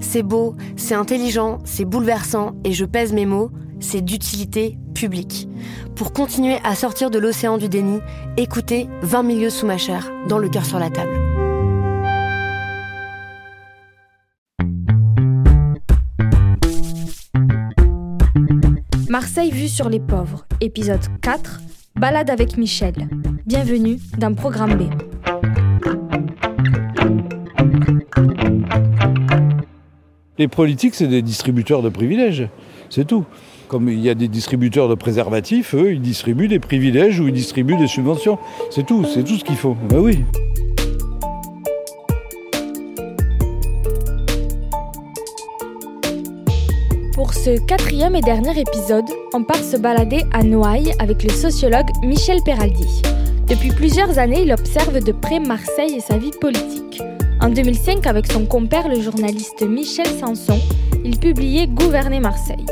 C'est beau, c'est intelligent, c'est bouleversant, et je pèse mes mots, c'est d'utilité publique. Pour continuer à sortir de l'océan du déni, écoutez 20 milieux sous ma chair, dans le cœur sur la table. Marseille vue sur les pauvres, épisode 4, Balade avec Michel. Bienvenue dans Programme B. Les politiques, c'est des distributeurs de privilèges, c'est tout. Comme il y a des distributeurs de préservatifs, eux, ils distribuent des privilèges ou ils distribuent des subventions. C'est tout, c'est tout ce qu'il faut. Ben oui. Pour ce quatrième et dernier épisode, on part se balader à Noailles avec le sociologue Michel Peraldi. Depuis plusieurs années, il observe de près Marseille et sa vie politique. En 2005, avec son compère le journaliste Michel Sanson, il publiait Gouverner Marseille.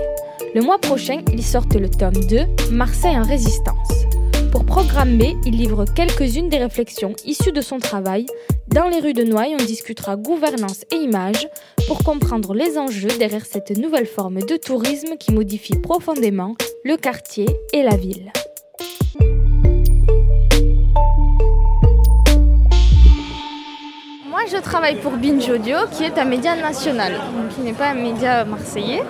Le mois prochain, ils sortent le tome 2, Marseille en résistance. Pour Programme B, il livre quelques-unes des réflexions issues de son travail. Dans les rues de Noailles, on discutera gouvernance et image pour comprendre les enjeux derrière cette nouvelle forme de tourisme qui modifie profondément le quartier et la ville. Je travaille pour Binge Audio, qui est un média national, donc qui n'est pas un média marseillais.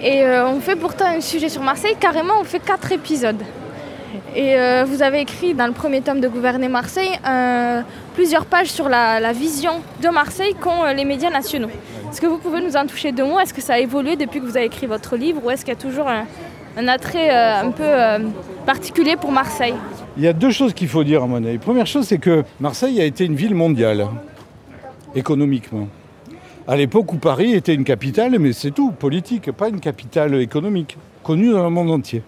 Et euh, on fait pourtant un sujet sur Marseille, carrément on fait quatre épisodes. Et euh, vous avez écrit dans le premier tome de Gouverner Marseille plusieurs pages sur la, vision de Marseille qu'ont euh, les médias nationaux. Est-ce que vous pouvez nous en toucher deux mots? Est-ce que ça a évolué depuis que vous avez écrit votre livre ou est-ce qu'il y a toujours un, attrait un peu particulier pour Marseille? Il y a deux choses qu'il faut dire à mon avis. Première chose, c'est que Marseille a été une ville mondiale, économiquement. À l'époque où Paris était une capitale, mais c'est tout, politique, pas une capitale économique, connue dans le monde entier.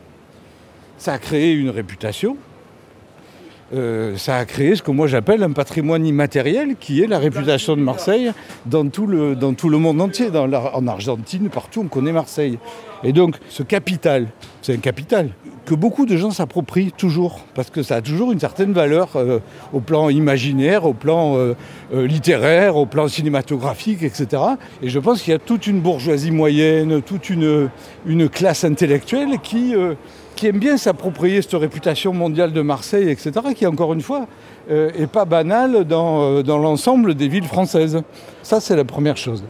Ça a créé une réputation, euh, ça a créé ce que moi j'appelle un patrimoine immatériel qui est la réputation de Marseille dans tout le, monde entier. En Argentine, partout, on connaît Marseille. Et donc, ce capital, c'est un capital que beaucoup de gens s'approprient toujours, parce que ça a toujours une certaine valeur euh, au plan imaginaire, au plan euh, euh, littéraire, au plan cinématographique, etc. Et je pense qu'il y a toute une bourgeoisie moyenne, toute une, classe intellectuelle qui, aime bien s'approprier cette réputation mondiale de Marseille, etc., qui, encore une fois, euh, est pas banale dans l'ensemble des villes françaises. Ça, c'est la première chose.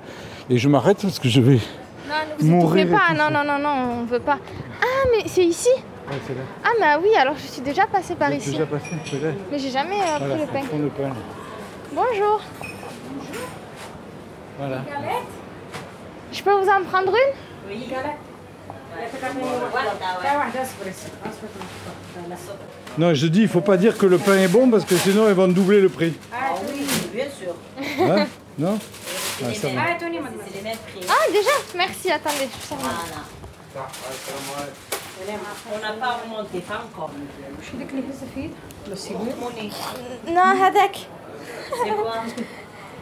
Et je m'arrête parce que je vais... Non, ne vous Mourir étouffez et pas, tout non, non, non, non, on veut pas. Ah, mais c'est ici Ah, mais oui, alors je suis déjà passée par ici. passé, peut-être. Mais j'ai jamais euh, pris le pain. pain. Bonjour, Voilà. je peux vous en prendre une? Non, je dis, il faut pas dire que le pain est bon parce que sinon ils vont doubler le prix. Ah oui, bien sûr. Hein? Non? Ah, ça va. C'est les mêmes prix. Ah, déjà Merci, attendez, je sors. Voilà. On n'a pas remonté, pas encore. Monnaie. Non, هذاك C'est quoi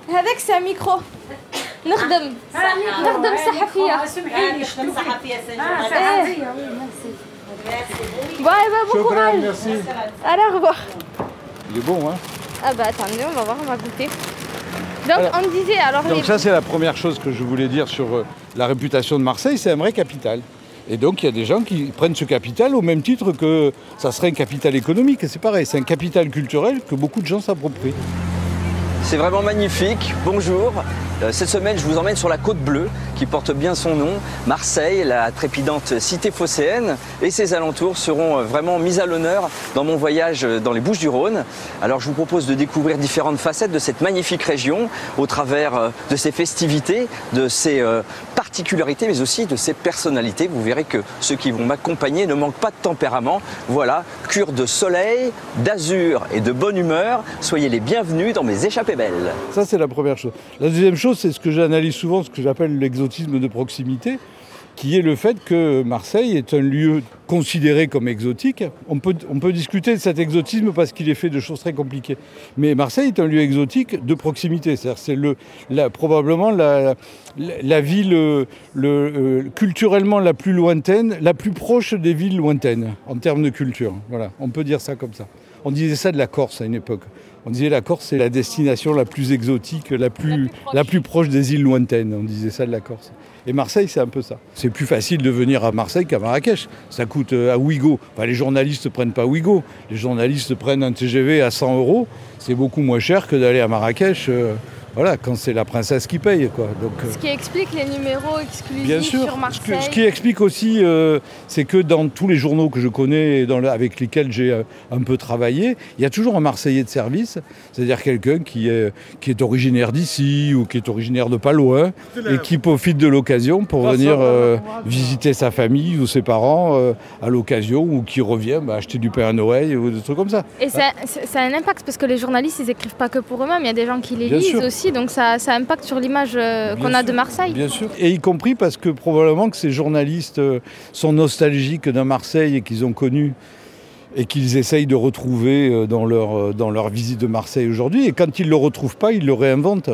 هذاك c'est un micro نخدم نخدم صحفية Ah, نشتم صحفية سنة. ايه Merci. Bon, eh ben, bon Chocolat, courage merci. Allez, au revoir Il est bon, hein Ah bah attendez, on va voir, on va goûter. Donc Alors, on disait alors les... Donc ça, c'est la première chose que je voulais dire sur euh, la réputation de Marseille, c'est un vrai capital. Et donc, il y a des gens qui prennent ce capital au même titre que ça serait un capital économique. C'est pareil, c'est un capital culturel que beaucoup de gens s'approprient. C'est vraiment magnifique. Bonjour. Euh, cette semaine, je vous emmène sur la côte bleue, qui porte bien son nom. Marseille, la trépidante cité phocéenne, et ses alentours seront euh, vraiment mis à l'honneur dans mon voyage dans les Bouches du Rhône. Alors je vous propose de découvrir différentes facettes de cette magnifique région au travers euh, de ses festivités, de ses particularités, mais aussi de ses personnalités. Vous verrez que ceux qui vont m'accompagner ne manquent pas de tempérament. Voilà, cure de soleil, d'azur et de bonne humeur. Soyez les bienvenus dans mes échappées belles. Ça, c'est la première chose. La deuxième chose, c'est ce que j'analyse souvent, ce que j'appelle l'exotisme de proximité qui est le fait que Marseille est un lieu considéré comme exotique. On peut, discuter de cet exotisme parce qu'il est fait de choses très compliquées. Mais Marseille est un lieu exotique de proximité. C'est le, probablement la, ville le, euh, culturellement la plus lointaine, la plus proche des villes lointaines en termes de culture. On peut dire ça comme ça. On disait ça de la Corse à une époque. On disait la Corse, c'est la destination la plus exotique, la plus, la plus, proche. des îles lointaines. On disait ça de la Corse. Et Marseille, c'est un peu ça. C'est plus facile de venir à Marseille qu'à Marrakech. Ça coûte euh, à Ouigo. Enfin, les journalistes ne prennent pas Ouigo. Les journalistes prennent un TGV à 100 euros. C'est beaucoup moins cher que d'aller à Marrakech. Voilà, quand c'est la princesse qui paye. Quoi. Donc, ce qui explique les numéros exclusifs bien sûr, sur Marseille. Ce, ce qui explique aussi, euh, c'est que dans tous les journaux que je connais et dans avec lesquels j'ai euh, un peu travaillé, il y a toujours un Marseillais de service, c'est-à-dire quelqu'un qui est, qui est originaire d'ici ou qui est originaire de pas loin et qui profite de l'occasion pour venir euh, visiter sa famille ou ses parents à l'occasion ou qui revient bah, acheter du pain à Noël ou des trucs comme ça. Et ça, ça, a un impact parce que les journalistes, ils écrivent pas que pour eux-mêmes, il y a des gens qui les lisent aussi donc ça, ça impacte sur l'image euh, qu'on a de Marseille. Bien sûr, et y compris parce que probablement que ces journalistes euh, sont nostalgiques d'un Marseille et qu'ils ont connu et qu'ils essayent de retrouver euh, dans leur, dans leur visite de Marseille aujourd'hui. Et quand ils ne le retrouvent pas, ils le réinventent.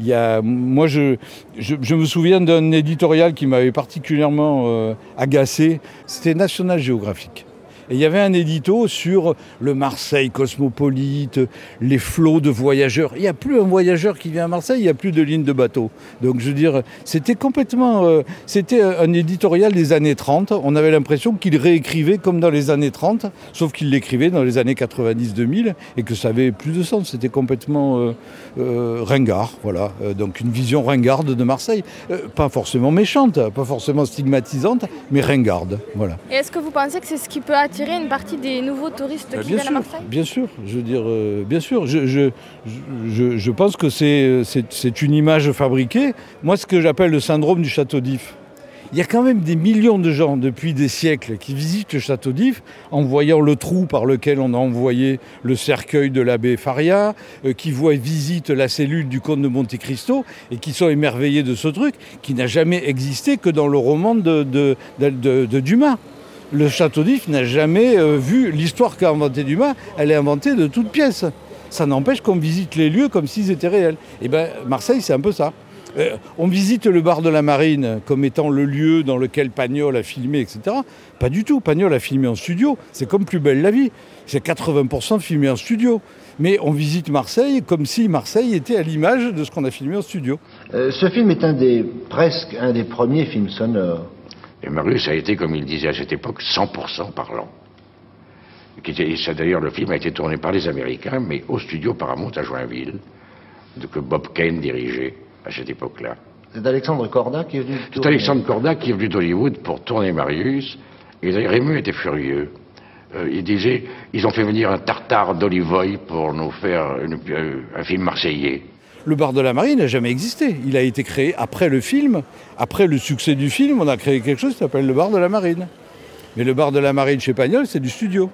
y a, moi, je, je, me souviens d'un éditorial qui m'avait particulièrement agacé. C'était National Geographic. Et il y avait un édito sur le Marseille cosmopolite, les flots de voyageurs. Il n'y a plus un voyageur qui vient à Marseille, il n'y a plus de ligne de bateau. Donc je veux dire, c'était complètement... Euh, c'était un éditorial des années 30. On avait l'impression qu'il réécrivait comme dans les années 30, sauf qu'il l'écrivait dans les années 90-2000 et que ça avait plus de sens. C'était complètement euh, euh, ringard, voilà. donc une vision ringarde de Marseille. pas forcément méchante, pas forcément stigmatisante, mais ringarde, voilà. Et est-ce que vous pensez que c'est ce qui peut attirer une partie des nouveaux touristes qui bien viennent sûr, à Marseille Bien sûr, je veux dire, euh, bien sûr. Je, je, je, je pense que c'est une image fabriquée. Moi, ce que j'appelle le syndrome du château d'If. Il y a quand même des millions de gens depuis des siècles qui visitent le château d'If en voyant le trou par lequel on a envoyé le cercueil de l'abbé Faria, euh, qui voient visitent la cellule du comte de Monte Cristo et qui sont émerveillés de ce truc qui n'a jamais existé que dans le roman de, de, de Dumas le château d'If n'a jamais euh, vu l'histoire qu'a inventé Dumas, elle est inventée de toutes pièces. Ça n'empêche qu'on visite les lieux comme s'ils étaient réels. Et eh bien Marseille, c'est un peu ça. Euh, on visite le bar de la Marine comme étant le lieu dans lequel Pagnol a filmé, etc. Pas du tout. Pagnol a filmé en studio. C'est comme Plus belle la vie. C'est 80% filmé en studio. Mais on visite Marseille comme si Marseille était à l'image de ce qu'on a filmé en studio. Euh, ce film est presque un des premiers films sonores et Marius a été, comme il disait à cette époque, 100% parlant. D'ailleurs, le film a été tourné par les Américains, mais au studio Paramount à Joinville, que Bob Kane dirigeait à cette époque-là. C'est Alexandre Corda qui est venu. C'est Alexandre Corda qui est venu d'Hollywood pour tourner Marius. Et Raymond était furieux. Euh, il disait ils ont fait venir un tartare d'Olivoy pour nous faire euh, un film marseillais. Le bar de la Marine n'a jamais existé. Il a été créé après le film. Après le succès du film, on a créé quelque chose qui s'appelle le bar de la Marine. Mais le bar de la Marine chez Pagnol, c'est du studio.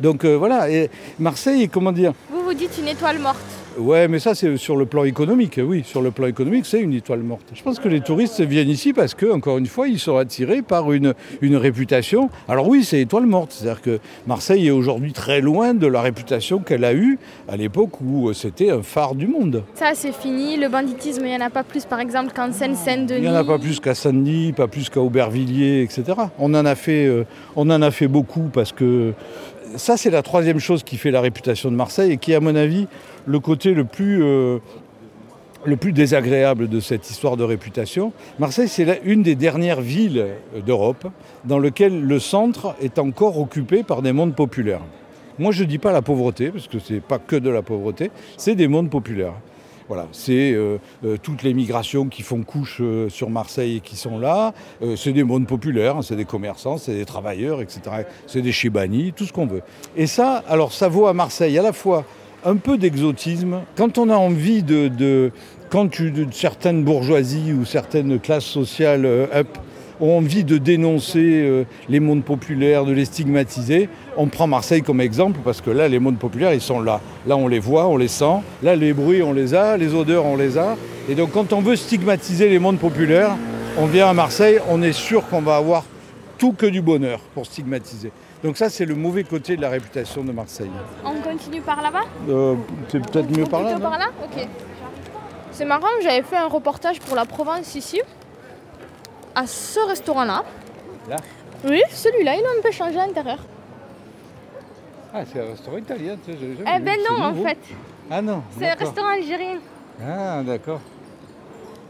Donc euh, voilà, et Marseille, comment dire? Vous vous dites une étoile morte. Ouais, mais ça, c'est sur le plan économique. Oui, sur le plan économique, c'est une étoile morte. Je pense que les touristes viennent ici parce que, encore une fois, ils sont attirés par une, une réputation. Alors oui, c'est étoile morte. C'est-à-dire que Marseille est aujourd'hui très loin de la réputation qu'elle a eue à l'époque où c'était un phare du monde. Ça, c'est fini. Le banditisme, il n'y en a pas plus, par exemple, qu'en Seine-Saint-Denis. Il n'y en a pas plus qu'à Saint-Denis, pas plus qu'à Aubervilliers, etc. On en a fait, euh, on en a fait beaucoup parce que ça, c'est la troisième chose qui fait la réputation de Marseille et qui, à mon avis, le côté le plus, euh, le plus désagréable de cette histoire de réputation. Marseille, c'est une des dernières villes d'Europe dans laquelle le centre est encore occupé par des mondes populaires. Moi, je ne dis pas la pauvreté, parce que ce n'est pas que de la pauvreté, c'est des mondes populaires. Voilà, c'est euh, euh, toutes les migrations qui font couche sur Marseille et qui sont là. C'est des mondes populaires, hein, c'est des commerçants, c'est des travailleurs, etc. C'est des chibani, tout ce qu'on veut. Et ça, alors ça vaut à Marseille à la fois un peu d'exotisme. Quand on a envie de, de- quand tu- de, certaines bourgeoisies ou certaines classes sociales euh, up ont envie de dénoncer euh, les mondes populaires, de les stigmatiser, on prend Marseille comme exemple parce que là, les mondes populaires, ils sont là. Là, on les voit, on les sent. Là, les bruits, on les a. Les odeurs, on les a. Et donc, quand on veut stigmatiser les mondes populaires, on vient à Marseille, on est sûr qu'on va avoir tout que du bonheur pour stigmatiser. Donc ça, c'est le mauvais côté de la réputation de Marseille. On continue par là-bas Euh, c'est peut-être mieux par là. Par là Ok. C'est marrant, j'avais fait un reportage pour la Provence ici, à ce restaurant-là. Là Oui, celui-là, il a un peu changé à l'intérieur. Ah, c'est un restaurant italien. tu sais, j'avais jamais Eh vu, ben c'est non, en nouveau. fait. Ah non. C'est un d'accord. restaurant algérien. Ah, d'accord.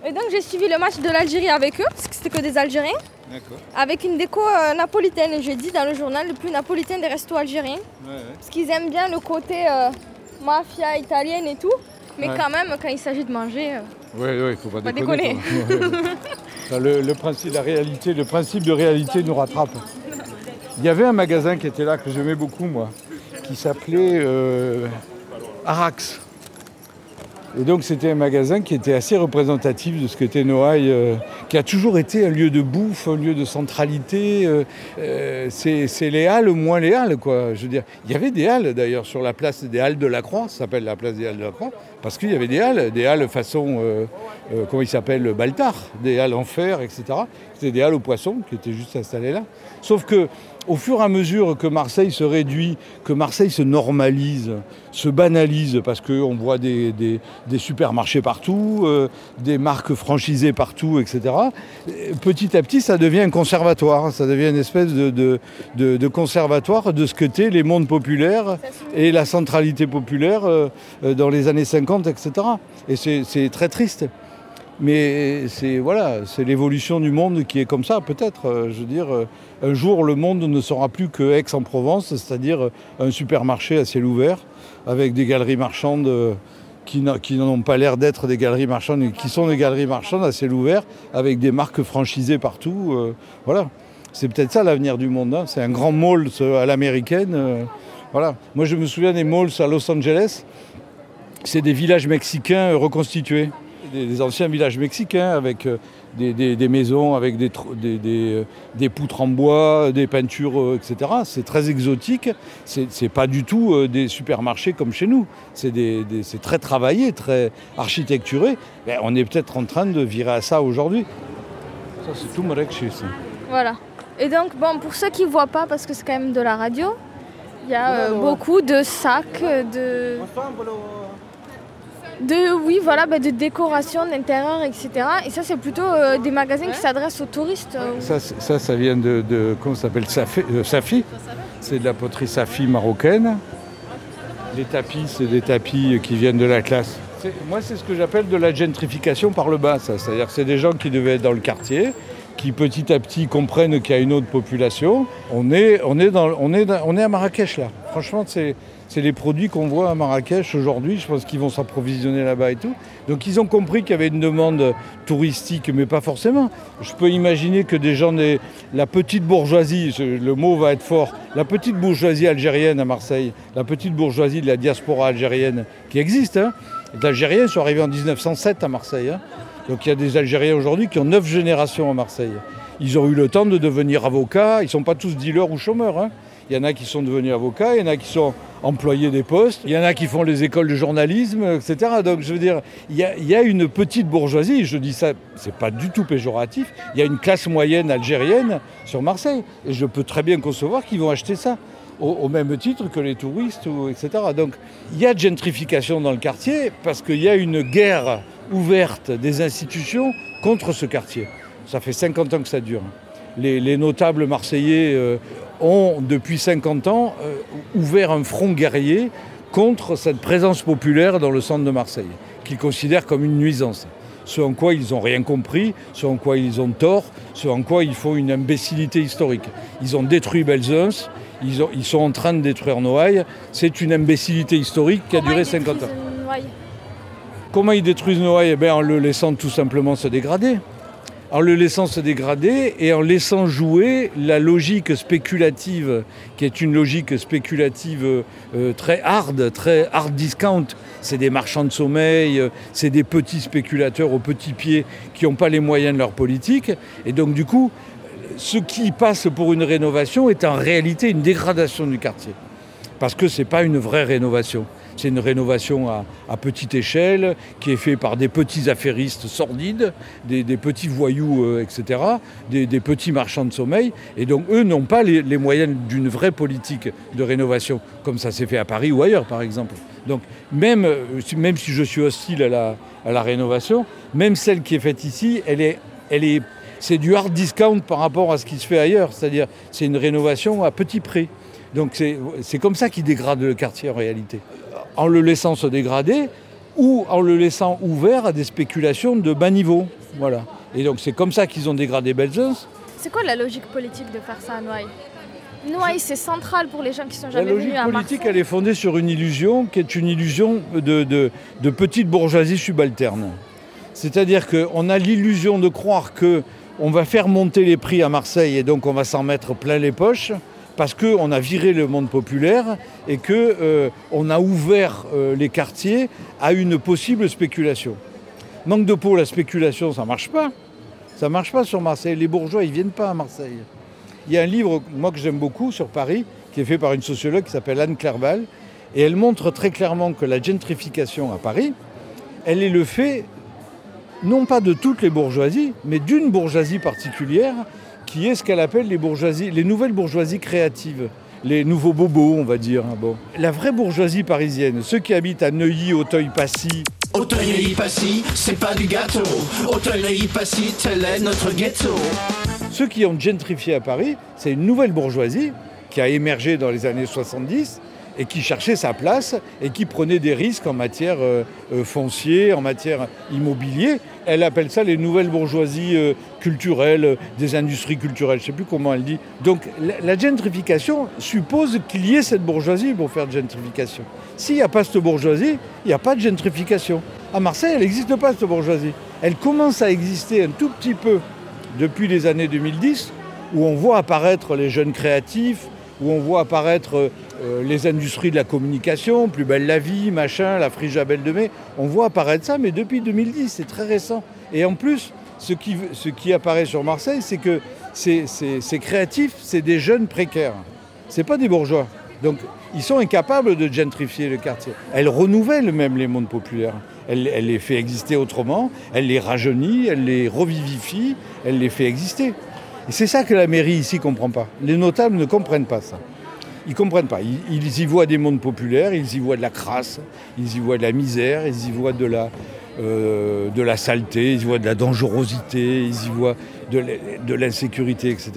Et donc j'ai suivi le match de l'Algérie avec eux, parce que c'était que des Algériens, D'accord. avec une déco euh, napolitaine. Et j'ai dit dans le journal le plus napolitain des restos algériens. Ouais, ouais. Parce qu'ils aiment bien le côté euh, mafia italienne et tout. Mais Ouais. quand même, quand il s'agit de manger, euh, Oui, oui, il faut pas Pas déconner. Enfin, le, le principe, la réalité, le principe de réalité nous rattrape. Il y avait un magasin qui était là que j'aimais beaucoup, moi, qui s'appelait euh, Arax. Et donc c'était un magasin qui était assez représentatif de ce qu'était Noailles, euh, qui a toujours été un lieu de bouffe, un lieu de centralité. euh, euh, c'est les halles moins les halles, quoi. Je veux dire, il y avait des halles d'ailleurs sur la place des halles de la Croix, ça s'appelle la place des halles de la Croix, parce qu'il y avait des halles, des halles façon, comment il s'appelle, Baltard, des halles en fer, etc. C'était des halles aux poissons qui étaient juste installées là. Sauf que au fur et à mesure que Marseille se réduit, que Marseille se normalise, se banalise, parce qu'on voit des, des- des supermarchés partout, euh, des marques franchisées partout, etc., petit à petit, ça devient un conservatoire. Ça devient une espèce de, de- de- de conservatoire de ce que étaient les mondes populaires et la centralité populaire euh, euh, dans les années 50, etc. Et c'est très triste. Mais c'est voilà, c'est l'évolution du monde qui est comme ça, peut-être. Euh, Je veux dire, euh, un jour, le monde ne sera plus que Aix-en-Provence, c'est-à-dire euh, un supermarché à ciel ouvert, avec des galeries marchandes qui n'ont pas l'air d'être des galeries marchandes, qui sont des galeries marchandes à ciel ouvert, avec des marques franchisées partout. voilà, c'est peut-être ça l'avenir du monde. hein. C'est un grand mall à l'américaine. voilà. Moi, je me souviens des malls à Los Angeles. C'est des villages mexicains reconstitués, des, des anciens villages mexicains avec euh, des, des- des maisons, avec des, tr- des- des, euh, des poutres en bois, des peintures, euh, etc. C'est très exotique. C'est c'est pas du tout des supermarchés comme chez nous. C'est des- des- c'est très travaillé, très architecturé. Ben, on est peut-être en train de virer à ça aujourd'hui. Ça, c'est tout Marrakech, ça. voilà. Et donc, bon, pour ceux qui ne voient pas, parce que c'est quand même de la radio, il y a euh, beaucoup de sacs, euh, de. De, oui, voilà, bah, de décoration d'intérieur, etc. Et ça, c'est plutôt euh, des magasins qui s'adressent aux touristes. euh, Ça, ça, ça vient de, de- comment ça s'appelle Safi, euh, Safi. C'est de la poterie Safi marocaine. Les tapis, c'est des tapis qui viennent de la classe. C'est- Moi, c'est ce que j'appelle de la gentrification par le bas. ça. C'est-à-dire que c'est des gens qui devaient être dans le quartier, qui petit à petit comprennent qu'il y a une autre population. On est, on est, dans, on est, dans- on est à Marrakech là. Franchement, c'est, les produits qu'on voit à Marrakech aujourd'hui. Je pense qu'ils vont s'approvisionner là-bas et tout. Donc ils ont compris qu'il y avait une demande touristique, mais pas forcément. Je peux imaginer que des gens, des, la petite bourgeoisie, le mot va être fort, la petite bourgeoisie algérienne à Marseille, la petite bourgeoisie de la diaspora algérienne qui existe. Hein. Les Algériens sont arrivés en 1907 à Marseille. hein. Donc il y a des Algériens aujourd'hui qui ont neuf générations à Marseille. Ils ont eu le temps de devenir avocats. Ils ne sont pas tous dealers ou chômeurs. hein. Il y en a qui sont devenus avocats, il y en a qui sont employés des postes, il y en a qui font les écoles de journalisme, etc. Donc je veux dire, il y a, une petite bourgeoisie, je dis ça, c'est pas du tout péjoratif, il y a une classe moyenne algérienne sur Marseille. Et je peux très bien concevoir qu'ils vont acheter ça. Au, même titre que les touristes, ou, etc. Donc il y a de gentrification dans le quartier parce qu'il y a une guerre ouverte des institutions contre ce quartier. Ça fait 50 ans que ça dure. Les, les notables marseillais euh, ont, depuis 50 ans, euh, ouvert un front guerrier contre cette présence populaire dans le centre de Marseille, qu'ils considèrent comme une nuisance. Ce en quoi ils n'ont rien compris, ce en quoi ils ont tort, ce en quoi il faut une imbécilité historique. Ils ont détruit Belzunce, ils, ont- ils sont en train de détruire Noailles. C'est une imbécilité historique qui a comment duré ils 50 ans. Comment ils détruisent Noailles? Eh bien, En le laissant tout simplement se dégrader. En le laissant se dégrader et en laissant jouer la logique spéculative, qui est une logique spéculative euh, très hard, très hard discount. C'est des marchands de sommeil, euh, c'est des petits spéculateurs aux petits pieds qui n'ont pas les moyens de leur politique. Et donc du coup, ce qui passe pour une rénovation est en réalité une dégradation du quartier. Parce que ce n'est pas une vraie rénovation. C'est une rénovation à, petite échelle qui est faite par des petits affairistes sordides, des, petits voyous, euh, etc., des, petits marchands de sommeil. Et donc eux n'ont pas les, moyens d'une vraie politique de rénovation, comme ça s'est fait à Paris ou ailleurs, par exemple. Donc même, euh, si je suis hostile à la, rénovation, même celle qui est faite ici, elle est c'est du hard discount par rapport à ce qui se fait ailleurs. C'est-à-dire, c'est une rénovation à petit prix. Donc c'est comme ça qu'ils dégradent le quartier en réalité. En le laissant se dégrader ou en le laissant ouvert à des spéculations de bas niveau. Voilà. Et donc c'est comme ça qu'ils ont dégradé Belzunce. C'est quoi la logique politique de faire ça à Noailles? Noailles, c'est central pour les gens qui sont jamais venus à La logique politique, elle est fondée sur une illusion qui est une illusion de, de petite bourgeoisie subalterne. C'est-à-dire qu'on a l'illusion de croire que on va faire monter les prix à Marseille et donc on va s'en mettre plein les poches parce qu'on a viré le monde populaire et qu'on euh, a ouvert euh, les quartiers à une possible spéculation. Manque de peau, la spéculation, ça ne marche pas. Ça ne marche pas sur Marseille. Les bourgeois, ils ne viennent pas à Marseille. Il y a un livre, moi que j'aime beaucoup, sur Paris, qui est fait par une sociologue qui s'appelle Anne Clerval, et elle montre très clairement que la gentrification à Paris, elle est le fait non pas de toutes les bourgeoisies, mais d'une bourgeoisie particulière qui est ce qu'elle appelle les bourgeoisies, les nouvelles bourgeoisies créatives, les nouveaux bobos, on va dire. Hein, bon. La vraie bourgeoisie parisienne, ceux qui habitent à Neuilly, Auteuil-Passy. Auteuil-Passy, c'est pas du gâteau. Auteuil-Passy, tel est notre ghetto. Ceux qui ont gentrifié à Paris, c'est une nouvelle bourgeoisie qui a émergé dans les années 70 et qui cherchait sa place et qui prenait des risques en matière euh, euh, foncier, en matière immobilier. Elle appelle ça les nouvelles bourgeoisies euh, culturelles, des industries culturelles, je ne sais plus comment elle dit. Donc la, gentrification suppose qu'il y ait cette bourgeoisie pour faire de gentrification. S'il n'y a pas cette bourgeoisie, il n'y a pas de gentrification. À Marseille, elle n'existe pas cette bourgeoisie. Elle commence à exister un tout petit peu depuis les années 2010, où on voit apparaître les jeunes créatifs, où on voit apparaître euh, les industries de la communication, Plus belle la vie, machin, la Belle de mai. On voit apparaître ça, mais depuis 2010, c'est très récent. Et en plus, ce qui, ce apparaît sur Marseille, c'est que ces, créatifs, c'est des jeunes précaires. C'est pas des bourgeois. Donc, ils sont incapables de gentrifier le quartier. Elle renouvelle même les mondes populaires. Elle, elle les fait exister autrement, elle les rajeunit, elle les revivifie, elle les fait exister. Et c'est ça que la mairie ici ne comprend pas. Les notables ne comprennent pas ça. Ils ne comprennent pas. Ils, y voient des mondes populaires, ils y voient de la crasse, ils y voient de la misère, ils y voient de la, euh, de la saleté, ils y voient de la dangerosité, ils y voient de l'insécurité, etc.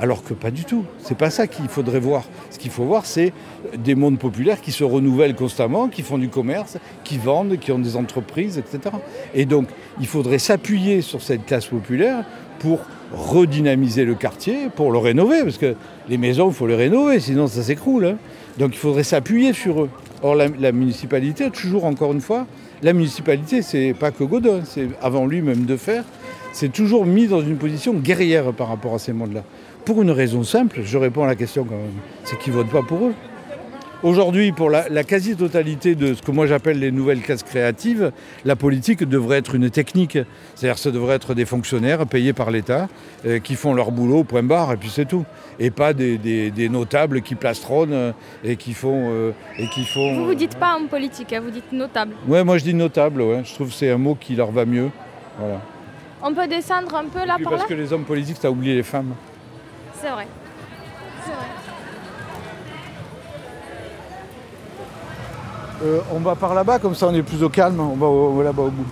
Alors que pas du tout. C'est pas ça qu'il faudrait voir. Ce qu'il faut voir, c'est des mondes populaires qui se renouvellent constamment, qui font du commerce, qui vendent, qui ont des entreprises, etc. Et donc, il faudrait s'appuyer sur cette classe populaire pour redynamiser le quartier, pour le rénover, parce que les maisons, il faut les rénover, sinon ça s'écroule. Hein. Donc il faudrait s'appuyer sur eux. Or la, municipalité, toujours encore une fois, la municipalité, c'est pas que Godin, c'est avant lui même de faire, c'est toujours mis dans une position guerrière par rapport à ces mondes-là. Pour une raison simple, je réponds à la question quand même, c'est qu'ils ne votent pas pour eux. Aujourd'hui, pour la, quasi-totalité de ce que moi j'appelle les nouvelles classes créatives, la politique devrait être une technique. C'est-à-dire ça devrait être des fonctionnaires payés par l'État euh, qui font leur boulot, point barre, et puis c'est tout. Et pas des, notables qui plastronnent euh, et qui font... Euh, et qui font vous vous dites pas homme politique, hein, vous dites notable. Ouais, moi je dis notable, ouais. je trouve que c'est un mot qui leur va mieux. Voilà. On peut descendre un peu là par parce que les hommes politiques, ça oublié les femmes. C'est vrai. C'est vrai. Euh, on va par là-bas, comme ça on est plus au calme, on va, là-bas au bout.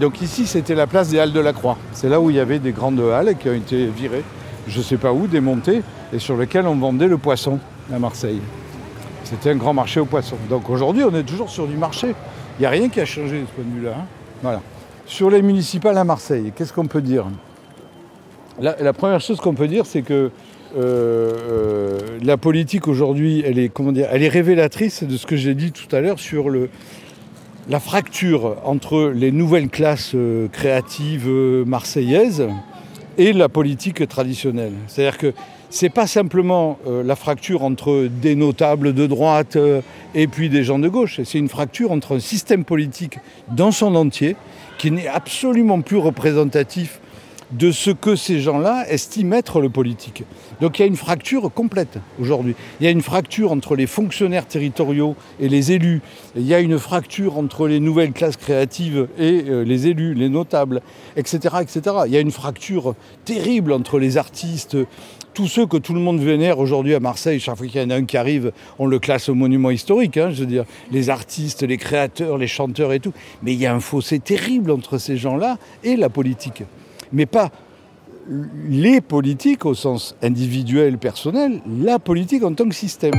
Donc ici c'était la place des Halles de la Croix. C'est là où il y avait des grandes halles qui ont été virées, je ne sais pas où, démontées, et sur lesquelles on vendait le poisson à Marseille. C'était un grand marché au poisson. Donc aujourd'hui on est toujours sur du marché. Il n'y a rien qui a changé de ce point de vue-là. Hein. voilà. Sur les municipales à Marseille, qu'est-ce qu'on peut dire? La, première chose qu'on peut dire, c'est que euh, euh, la politique aujourd'hui, elle est, comment dire, elle est révélatrice de ce que j'ai dit tout à l'heure sur le, la fracture entre les nouvelles classes euh, créatives marseillaises et la politique traditionnelle. C'est-à-dire que c'est pas simplement la fracture entre des notables de droite et puis des gens de gauche, c'est une fracture entre un système politique dans son entier qui n'est absolument plus représentatif de ce que ces gens-là estiment être le politique. Donc il y a une fracture complète aujourd'hui. Il y a une fracture entre les fonctionnaires territoriaux et les élus. Il y a une fracture entre les nouvelles classes créatives et euh, les élus, les notables, etc., etc. Il y a une fracture terrible entre les artistes, tous ceux que tout le monde vénère aujourd'hui à Marseille, chaque fois qu'il y en a un qui arrive, on le classe au monument historique, hein, je veux dire, les artistes, les créateurs, les chanteurs et tout. Mais il y a un fossé terrible entre ces gens-là et la politique. Mais pas les politiques au sens individuel, personnel, la politique en tant que système.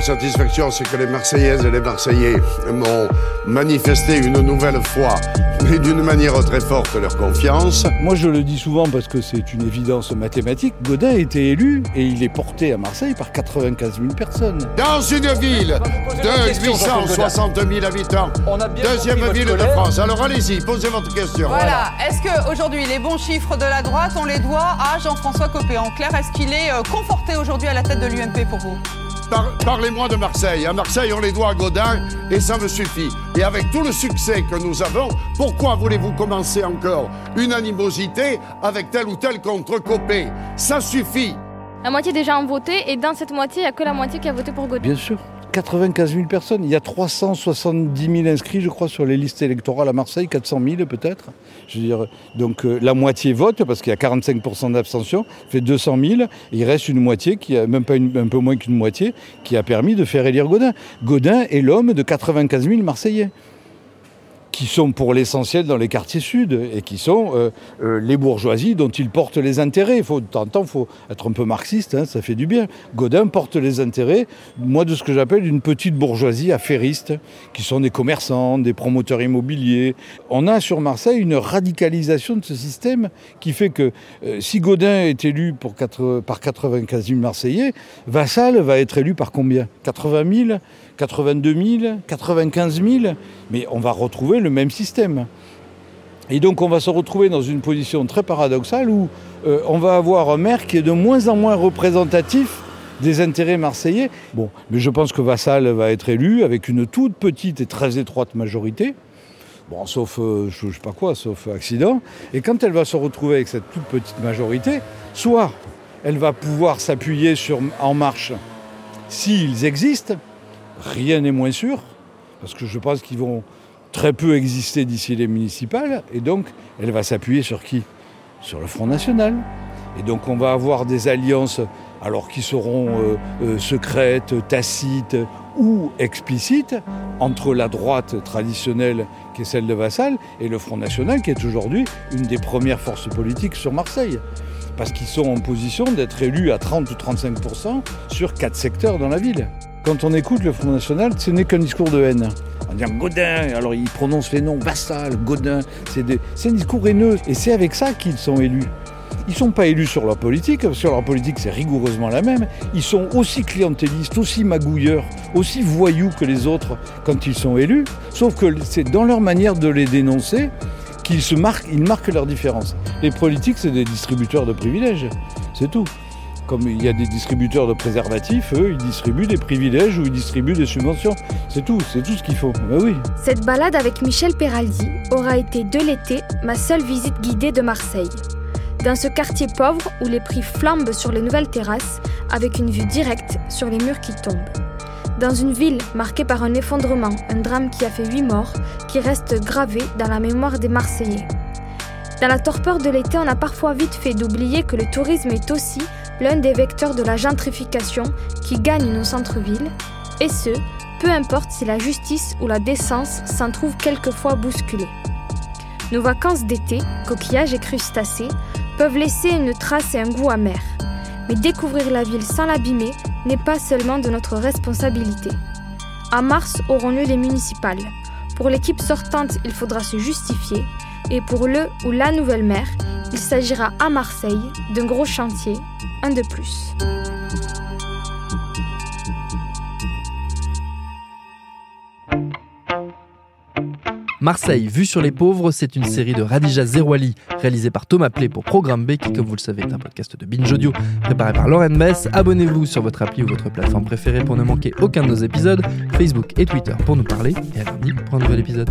Satisfaction, c'est que les Marseillaises et les Marseillais m'ont manifesté une nouvelle fois, mais d'une manière très forte, leur confiance. Moi, je le dis souvent parce que c'est une évidence mathématique. Godin a été élu et il est porté à Marseille par 95 000 personnes. Dans une ville de 860 000 habitants, deuxième ville de France. Alors allez-y, posez votre question. Voilà. Est-ce qu'aujourd'hui, les bons chiffres de la droite, on les doit à Jean-François Copé? En clair, est-ce qu'il est euh, conforté aujourd'hui à la tête de l'UMP pour vous? Par- Parlez-moi de Marseille. À Marseille, on les doit à Godin et ça me suffit. Et avec tout le succès que nous avons, pourquoi voulez-vous commencer encore une animosité avec tel ou tel contre Copé Ça suffit. La moitié des gens ont voté et dans cette moitié, il n'y a que la moitié qui a voté pour Godin. Bien sûr. 95 000 personnes. Il y a 370 000 inscrits, je crois, sur les listes électorales à Marseille, 400 000 peut-être. Je veux dire, donc euh, la moitié vote, parce qu'il y a 45% d'abstention, fait 200 000. Et il reste une moitié, qui a, même pas un peu moins qu'une moitié, qui a permis de faire élire Godin. Godin est l'homme de 95 000 Marseillais qui sont pour l'essentiel dans les quartiers sud et qui sont euh, euh, les bourgeoisies dont ils portent les intérêts. Faut, de temps en temps, il faut être un peu marxiste, hein, ça fait du bien. Godin porte les intérêts, moi, de ce que j'appelle une petite bourgeoisie affairiste, qui sont des commerçants, des promoteurs immobiliers. On a sur Marseille une radicalisation de ce système qui fait que euh, si Godin est élu pour quatre- par 95 000 Marseillais, Vassal va être élu par combien? 80 000 82 000 95 000 Mais on va retrouver le même système. Et donc on va se retrouver dans une position très paradoxale où euh, on va avoir un maire qui est de moins en moins représentatif des intérêts marseillais. Bon, mais je pense que Vassal va être élu avec une toute petite et très étroite majorité. Bon, sauf, euh, je, je sais pas quoi, sauf accident. Et quand elle va se retrouver avec cette toute petite majorité, soit elle va pouvoir s'appuyer sur En Marche s'ils existent, rien n'est moins sûr, parce que je pense qu'ils vont très peu exister d'ici les municipales, et donc elle va s'appuyer sur qui? Sur le Front National. Et donc on va avoir des alliances, alors qui seront euh, euh, secrètes, tacites ou explicites, entre la droite traditionnelle, qui est celle de Vassal, et le Front National, qui est aujourd'hui une des premières forces politiques sur Marseille. Parce qu'ils sont en position d'être élus à 30 ou 35% sur quatre secteurs dans la ville. Quand on écoute le Front National, ce n'est qu'un discours de haine. On dit Godin, alors ils prononcent les noms Vassal, Godin, c'est des- un discours haineux. Et c'est avec ça qu'ils sont élus. Ils ne sont pas élus sur leur politique, parce que leur politique c'est rigoureusement la même. Ils sont aussi clientélistes, aussi magouilleurs, aussi voyous que les autres quand ils sont élus, sauf que c'est dans leur manière de les dénoncer qu'ils marquent, ils marquent leur différence. Les politiques, c'est des distributeurs de privilèges, c'est tout. Comme il y a des distributeurs de préservatifs, eux, ils distribuent des privilèges ou ils distribuent des subventions. C'est tout, c'est tout ce qu'il faut. Ben oui. Cette balade avec Michel Peraldi aura été de l'été ma seule visite guidée de Marseille. Dans ce quartier pauvre où les prix flambent sur les nouvelles terrasses avec une vue directe sur les murs qui tombent. Dans une ville marquée par un effondrement, un drame qui a fait huit morts, qui reste gravé dans la mémoire des Marseillais. Dans la torpeur de l'été, on a parfois vite fait d'oublier que le tourisme est aussi l'un des vecteurs de la gentrification qui gagne nos centres-villes, et ce, peu importe si la justice ou la décence s'en trouve quelquefois bousculée. Nos vacances d'été, coquillages et crustacés, peuvent laisser une trace et un goût amer. Mais découvrir la ville sans l'abîmer n'est pas seulement de notre responsabilité. En mars auront lieu les municipales. Pour l'équipe sortante, il faudra se justifier. Et pour le ou la nouvelle maire, il s'agira à Marseille d'un gros chantier, un de plus. Marseille, vue sur les pauvres, c'est une série de Radija Zerouali, réalisée par Thomas Play pour Programme B, qui, comme vous le savez, est un podcast de Binge Audio préparé par Lauren Bess. Abonnez-vous sur votre appli ou votre plateforme préférée pour ne manquer aucun de nos épisodes, Facebook et Twitter pour nous parler, et à lundi pour un nouvel épisode.